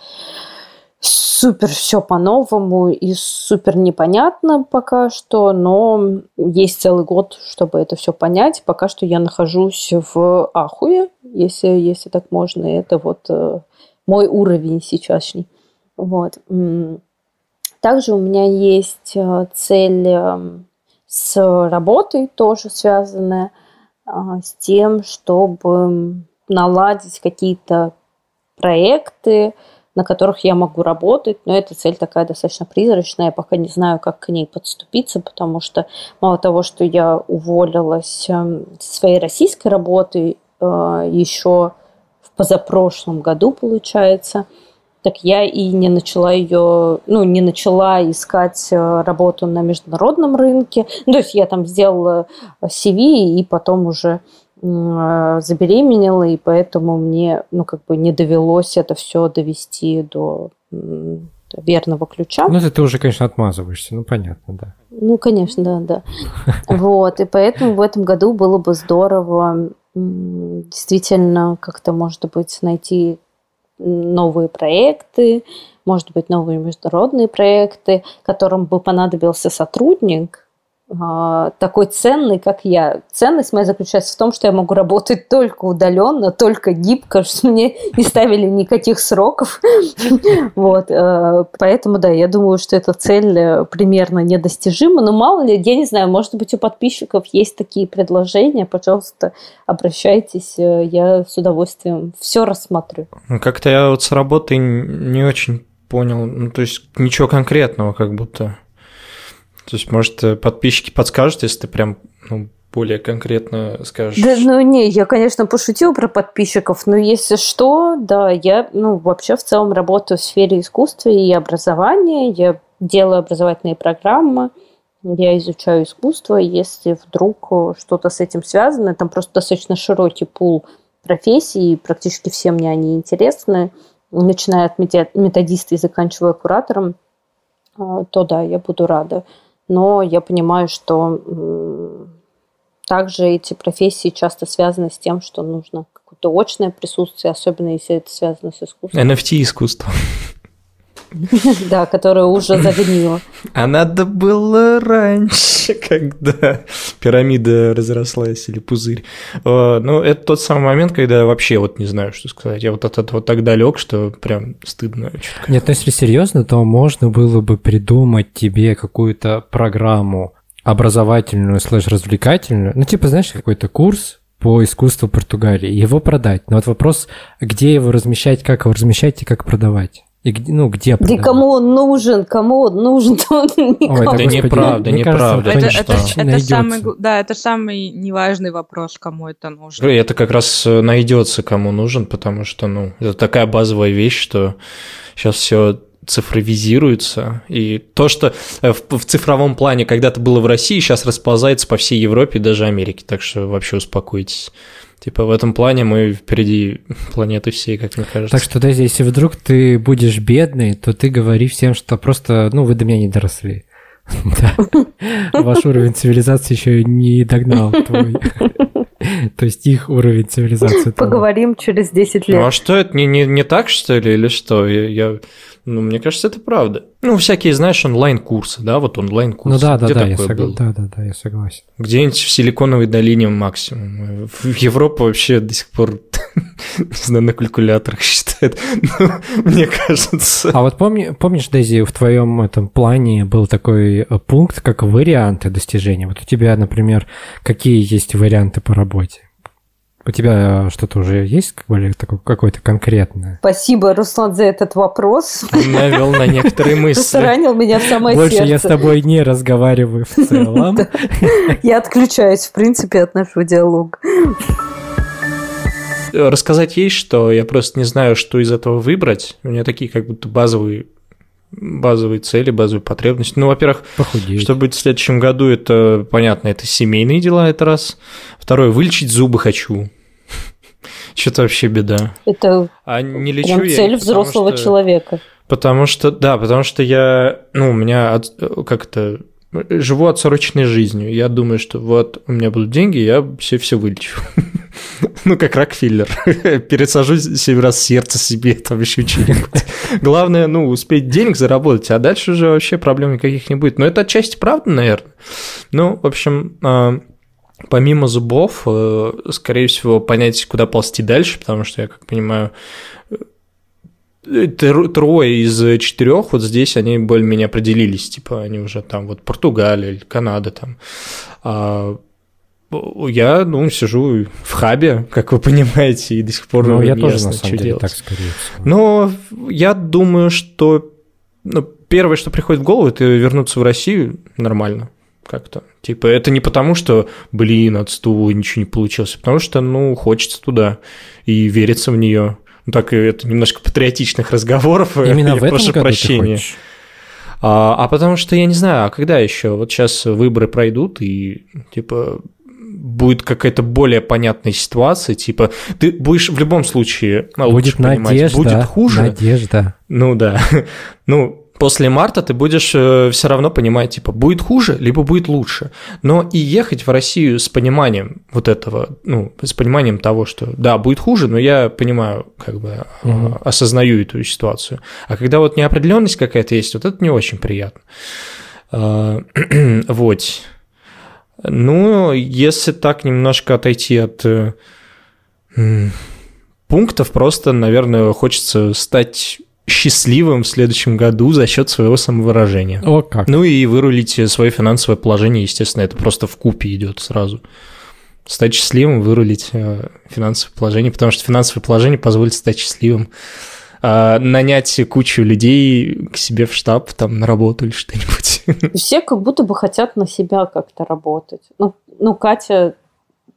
супер все по-новому и супер непонятно пока что, но есть целый год, чтобы это все понять. Пока что я нахожусь в ахуе, если, если так можно. Это вот э, мой уровень сейчасшний. Вот. Также у меня есть э, цель эм, с работой, тоже связанная а, с тем, чтобы наладить какие-то проекты, на которых я могу работать, но эта цель такая достаточно призрачная, я пока не знаю, как к ней подступиться, потому что мало того, что я уволилась эм, со своей российской работы э, еще в позапрошлом году, получается, так я и не начала ее, ну, не начала искать э, работу на международном рынке. Ну, то есть я там сделала CV и потом уже э, забеременела, и поэтому мне, ну, как бы не довелось это все довести до верного ключа.
Ну, это ты уже, конечно, отмазываешься, ну, понятно, да.
Ну, конечно, да, да. Вот, и поэтому в этом году было бы здорово действительно как-то, может быть, найти новые проекты, может быть, новые международные проекты, которым бы понадобился сотрудник, такой ценный, как я. Ценность моя заключается в том, что я могу работать только удаленно, только гибко, что мне не ставили никаких сроков. Вот. Э, поэтому, да, я думаю, что эта цель э, примерно недостижима. Но мало ли, я не знаю, может быть, у подписчиков есть такие предложения. Пожалуйста, обращайтесь. Э, я с удовольствием все рассмотрю.
Ну, как-то я вот с работой не очень понял. Ну, то есть ничего конкретного как будто. То есть, может, э, подписчики подскажут, если ты прям ну, более конкретно скажешь?
Да, ну не, я, конечно, пошутила про подписчиков, но если что, да, я, ну, вообще в целом работаю в сфере искусства и образования, я делаю образовательные программы, я изучаю искусство, если вдруг э, что-то с этим связано, там просто достаточно широкий пул профессий, практически все мне они интересны, начиная от методиста и заканчивая куратором, а, то да, я буду рада. Но я понимаю, что также эти профессии часто связаны с тем, что нужно какое-то очное присутствие, особенно если это связано с искусством.
NFT-искусство.
Да, которая уже загнила.
А надо было раньше, когда пирамида разрослась или пузырь. Ну, это тот самый момент, когда я вообще вот не знаю, что сказать. Я вот от этого так далек, что прям стыдно.
Нет, ну если серьезно, то можно было бы придумать тебе какую-то программу образовательную слэш-развлекательную, ну, типа, знаешь, какой-то курс, по искусству Португалии, его продать. Но вот вопрос, где его размещать, как его размещать и как продавать. И где, ну, где?
Да кому он нужен, кому он нужен, то он никому. Ой,
да неправда, неправда.
Это, это, это самый, да, это самый неважный вопрос, кому это нужно.
Это как раз э, найдется, кому нужен, потому что, ну, это такая базовая вещь, что сейчас все цифровизируется. И то, что э, в, в цифровом плане когда-то было в России, сейчас расползается по всей Европе и даже Америке. Так что вообще успокойтесь. Типа в этом плане мы впереди планеты всей, как мне кажется.
Так что, да, если вдруг ты будешь бедный, то ты говори всем, что просто, ну, вы до меня не доросли. Ваш уровень цивилизации еще не догнал твой. То есть их уровень цивилизации.
Поговорим через 10 лет.
Ну а что, это не, не, не так, что ли, или что? Я, я ну, мне кажется, это правда. Ну, всякие, знаешь, онлайн-курсы, да, вот онлайн-курсы.
Ну да, да, да, я сог... да, да, да, я согласен.
Где-нибудь в Силиконовой долине максимум. В Европу вообще до сих пор, не знаю, на калькуляторах считает, ну, мне кажется.
А вот помни, помнишь, Дейзи, в твоем этом плане был такой э, пункт, как варианты достижения. Вот у тебя, например, какие есть варианты по работе? У тебя что-то уже есть более такое, какое-то конкретное?
Спасибо, Руслан, за этот вопрос.
Навел на некоторые мысли.
Ранил меня в самое
Больше сердце. я с тобой не разговариваю в целом.
Я отключаюсь, в принципе, от нашего диалога.
Рассказать есть, что я просто не знаю, что из этого выбрать. У меня такие как будто базовые базовые цели, базовые потребности. Ну, во-первых,
Похудеть.
что будет в следующем году, это понятно, это семейные дела, это раз. Второе, вылечить зубы хочу. Что-то вообще беда.
Это
а не лечу прям
я, цель взрослого что, человека.
Потому что, да, потому что я, ну, у меня как-то живу отсроченной жизнью. Я думаю, что вот у меня будут деньги, я все все вылечу. ну, как Рокфеллер. Пересажу семь раз сердце себе, там еще что-нибудь. Главное, ну, успеть денег заработать, а дальше уже вообще проблем никаких не будет. Но это отчасти правда, наверное. Ну, в общем, а, помимо зубов, э, скорее всего, понять, куда ползти дальше, потому что я, как понимаю, трое из четырех вот здесь они более-менее определились, типа они уже там вот Португалия Канада там. А я, ну, сижу в хабе, как вы понимаете, и до сих пор
ну, я тоже, ясно, на самом деле, делать. так, скорее всего.
Но я думаю, что ну, первое, что приходит в голову, это вернуться в Россию нормально как-то. Типа, это не потому, что, блин, отстул, ничего не получилось, а потому что, ну, хочется туда и верится в нее. Ну, так, это немножко патриотичных разговоров.
Именно я в этом прошу году прощения. Ты
А, а потому что я не знаю, а когда еще? Вот сейчас выборы пройдут, и типа будет какая-то более понятная ситуация, типа ты будешь в любом случае
будет надежда,
будет хуже.
Надежда.
Ну да. Ну, после марта ты будешь э, все равно понимать, типа, будет хуже, либо будет лучше. Но и ехать в Россию с пониманием вот этого, ну, с пониманием того, что да, будет хуже, но я понимаю, как бы угу. осознаю эту ситуацию. А когда вот неопределенность какая-то есть, вот это не очень приятно. А, вот. Ну, если так немножко отойти от э, пунктов, просто, наверное, хочется стать счастливым в следующем году за счет своего самовыражения.
О, как.
Ну и вырулить свое финансовое положение, естественно, это просто в купе идет сразу. Стать счастливым, вырулить э, финансовое положение, потому что финансовое положение позволит стать счастливым. А, нанять кучу людей к себе в штаб, там, на работу или что-нибудь.
Все как будто бы хотят на себя как-то работать. Ну, ну, Катя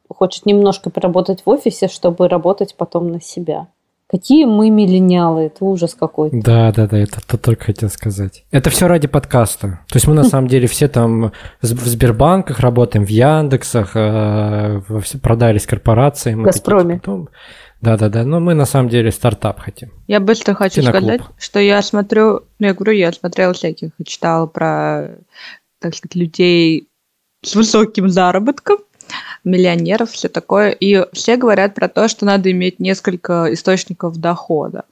хочет немножко поработать в офисе, чтобы работать потом на себя. Какие мы миллениалы, это ужас какой-то.
Да, да, да, это, это только хотел сказать. Это все ради подкаста. То есть мы на самом деле все там в Сбербанках работаем, в Яндексах, э, продались корпорациям.
Газпроме.
Да, да, да. Но мы на самом деле стартап хотим.
Я быстро хочу Киноклуб. сказать, что я смотрю, ну, я говорю, я смотрела всяких, читала про, так сказать, людей с высоким заработком, миллионеров, все такое. И все говорят про то, что надо иметь несколько источников дохода.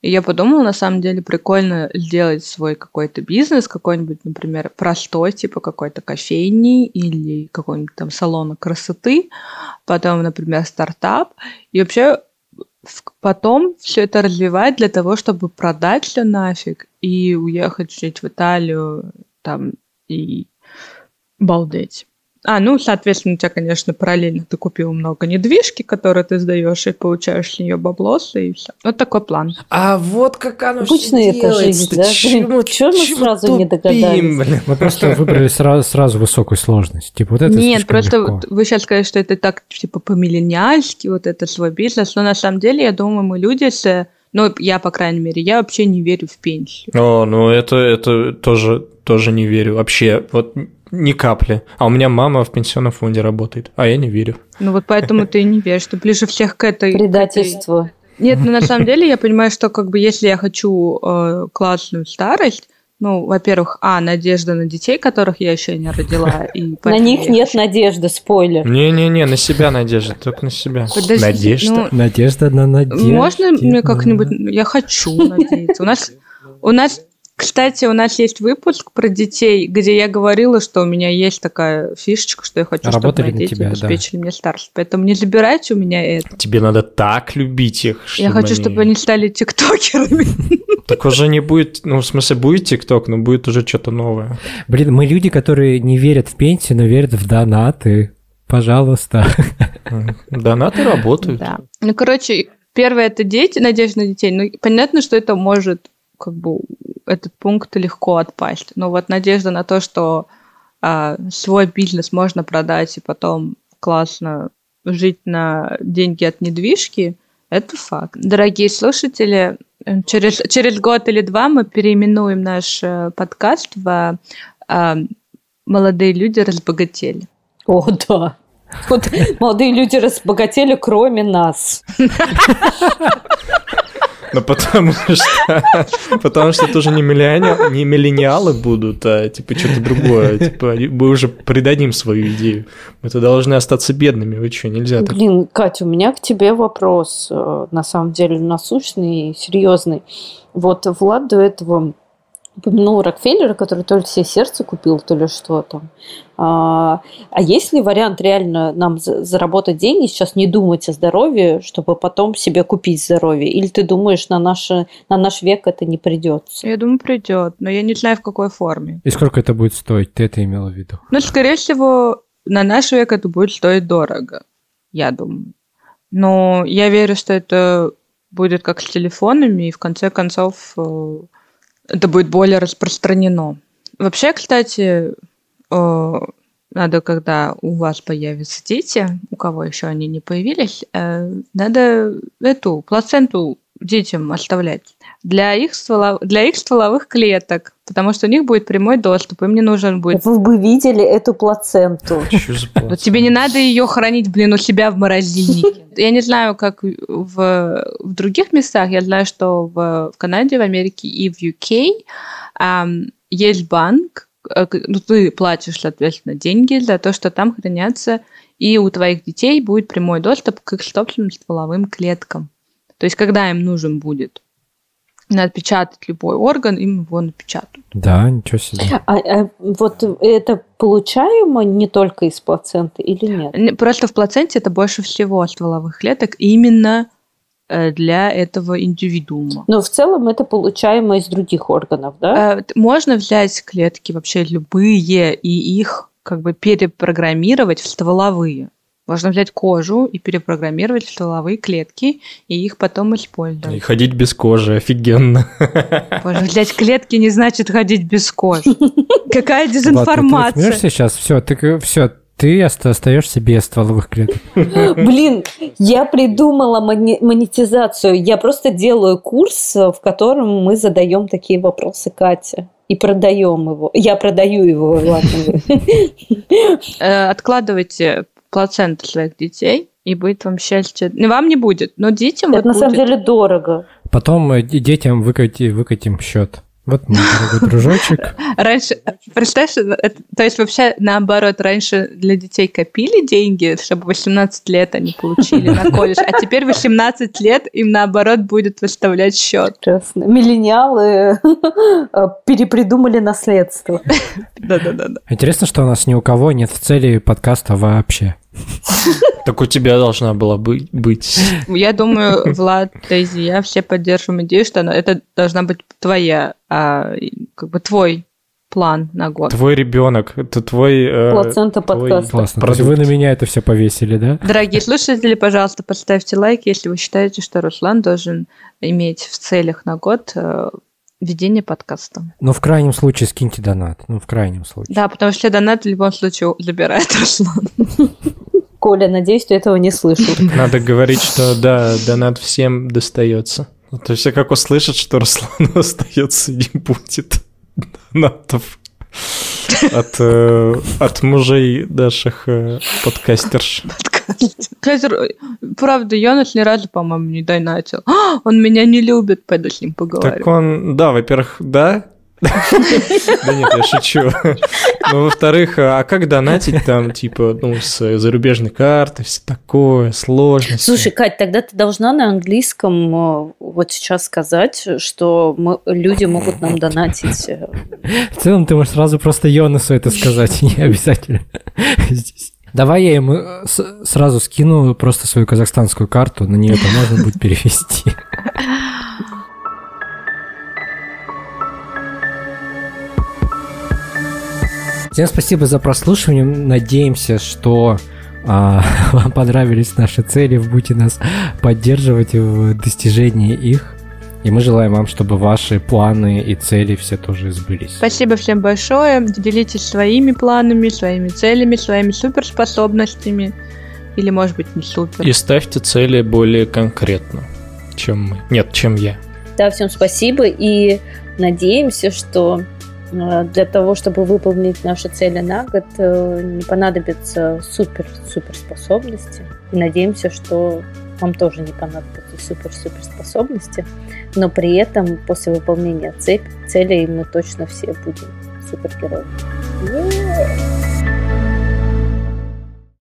И я подумала, на самом деле, прикольно сделать свой какой-то бизнес, какой-нибудь, например, простой, типа какой-то кофейни или какой-нибудь там салона красоты, потом, например, стартап. И вообще потом все это развивать для того, чтобы продать все нафиг и уехать жить в Италию там и балдеть. А, ну, соответственно, у тебя, конечно, параллельно ты купил много недвижки, которые ты сдаешь, и получаешь с нее баблосы, и все. Вот такой план.
А вот как оно
Обычно это жизнь, да? Чему, Чего мы сразу тупим, не догадались?
Блин? Мы просто выбрали сразу, сразу высокую сложность. Типа вот это
Нет, просто легко. вы сейчас сказали, что это так, типа, по-миллениальски, вот это свой бизнес, но на самом деле, я думаю, мы люди с ну, я, по крайней мере, я вообще не верю в пенсию.
О, ну это, это тоже, тоже не верю. Вообще, вот ни капли. А у меня мама в пенсионном фонде работает, а я не верю.
Ну вот поэтому ты и не веришь, что ближе всех к этой...
Предательство.
Нет, ну на самом деле я понимаю, что как бы если я хочу э, классную старость, ну, во-первых, а, надежда на детей, которых я еще не родила. И
на них нет надежды, спойлер.
Не-не-не, на себя надежда, только на себя.
Подожди, надежда. Ну, надежда на надежду.
Можно мне как-нибудь... Я хочу надеяться. У нас, у нас кстати, у нас есть выпуск про детей, где я говорила, что у меня есть такая фишечка, что я хочу,
Работали
чтобы мои дети
тебя,
обеспечили да. мне старость. Поэтому не забирайте у меня это.
Тебе надо так любить их,
Я хочу, они... чтобы они стали тиктокерами.
Так уже не будет, ну, в смысле, будет тикток, но будет уже что-то новое.
Блин, мы люди, которые не верят в пенсию, но верят в донаты. Пожалуйста.
Донаты работают. Да.
Ну, короче, первое это дети, надежда на детей. Ну, понятно, что это может как бы этот пункт легко отпасть. Но вот надежда на то, что а, свой бизнес можно продать и потом классно жить на деньги от недвижки, это факт. Дорогие слушатели, через, через год или два мы переименуем наш э, подкаст в э, «Молодые люди разбогатели».
О, да. Вот молодые люди разбогатели, кроме нас.
Ну, потому что, потому что тоже не, миллиони... не миллениалы будут, а типа что-то другое. Типа мы уже придадим свою идею. Мы-то должны остаться бедными. Вы что, нельзя так?
Блин, Катя, у меня к тебе вопрос, э, на самом деле, насущный и серьезный. Вот Влад до этого упомянул Рокфеллера, который то ли себе сердце купил, то ли что там. А, а есть ли вариант реально нам заработать деньги, сейчас не думать о здоровье, чтобы потом себе купить здоровье? Или ты думаешь, на, наше, на наш век это не придется?
Я думаю, придет, но я не знаю, в какой форме.
И сколько это будет стоить? Ты это имела в виду?
Ну, скорее всего, на наш век это будет стоить дорого, я думаю. Но я верю, что это будет как с телефонами, и в конце концов э, это будет более распространено. Вообще, кстати, надо, когда у вас появятся дети, у кого еще они не появились, э, надо эту плаценту детям оставлять для их, стволов... для их стволовых клеток, потому что у них будет прямой доступ, им не нужен будет...
Вы бы видели эту плаценту.
Но тебе не надо ее хранить, блин, у себя в морозильнике. Я не знаю, как в, в других местах, я знаю, что в, в Канаде, в Америке и в UK эм, есть банк, э, ну, ты платишь, соответственно, деньги за то, что там хранятся, и у твоих детей будет прямой доступ к их собственным стволовым клеткам. То есть, когда им нужен будет напечатать любой орган, им его напечатают.
Да, ничего себе.
А, а вот это получаемо не только из плаценты или нет?
Просто в плаценте это больше всего стволовых клеток именно э, для этого индивидуума.
Но в целом это получаемо из других органов, да?
Э, можно взять клетки вообще любые и их как бы перепрограммировать в стволовые. Можно взять кожу и перепрограммировать в стволовые клетки и их потом использовать.
И ходить без кожи, офигенно.
Боже, взять клетки не значит ходить без кожи. Какая дезинформация.
Влад, ты, сейчас? Все, ты все, ты остаешься без стволовых клеток.
Блин, я придумала монетизацию. Я просто делаю курс, в котором мы задаем такие вопросы Кате и продаем его. Я продаю его, ладно.
Э, откладывайте плаценту своих детей, и будет вам счастье. Вам не будет, но детям
Это на самом деле дорого.
Потом детям выкати, выкатим счет. Вот мой дорогой дружочек.
Раньше, представляешь, то есть вообще наоборот, раньше для детей копили деньги, чтобы 18 лет они получили на колледж, а теперь 18 лет им наоборот будет выставлять счет.
Прекрасно. Миллениалы э, перепридумали наследство.
Да-да-да.
Интересно, что у нас ни у кого нет в цели подкаста вообще.
Так у тебя должна была быть.
Я думаю, Влад, Дейзи, я все поддерживаем идею, что это должна быть твоя, а, как бы твой план на год.
Твой ребенок, это твой...
Э, Плацента подкаста.
Классно. То вы на меня это все повесили, да?
Дорогие слушатели, пожалуйста, поставьте лайк, если вы считаете, что Руслан должен иметь в целях на год э, ведение подкаста.
Ну, в крайнем случае скиньте донат. Ну, в крайнем случае.
Да, потому что донат в любом случае забирает Руслан.
Коля, надеюсь, ты этого не слышал.
Надо говорить, что да, донат всем достается. То есть, как услышат, что Руслану остается, не будет донатов от, э, от мужей наших э, подкастерш.
Кстати, правда, Йонас ни разу, по-моему, не донатил. Он меня не любит, пойду с ним поговорю.
Так он, да, во-первых, да, да нет, я шучу. Ну, во-вторых, а как донатить там, типа, ну, с зарубежной карты, все такое, сложно.
Слушай, Кать, тогда ты должна на английском э, вот сейчас сказать, что мы, люди могут нам донатить.
В целом, ты можешь сразу просто Йонасу это сказать, не обязательно здесь. Давай я ему э, сразу скину просто свою казахстанскую карту, на нее это можно будет перевести. Всем спасибо за прослушивание. Надеемся, что а, вам понравились наши цели. Будете нас поддерживать в достижении их. И мы желаем вам, чтобы ваши планы и цели все тоже сбылись.
Спасибо всем большое. Делитесь своими планами, своими целями, своими суперспособностями. Или, может быть, не супер.
И ставьте цели более конкретно, чем мы. Нет, чем я.
Да, всем спасибо. И надеемся, что Э, для того, чтобы выполнить наши цели на год, э, не понадобятся супер-супер способности. И надеемся, что вам тоже не понадобятся супер-супер способности, но при этом после выполнения целей мы точно все будем супергероями. Yeah!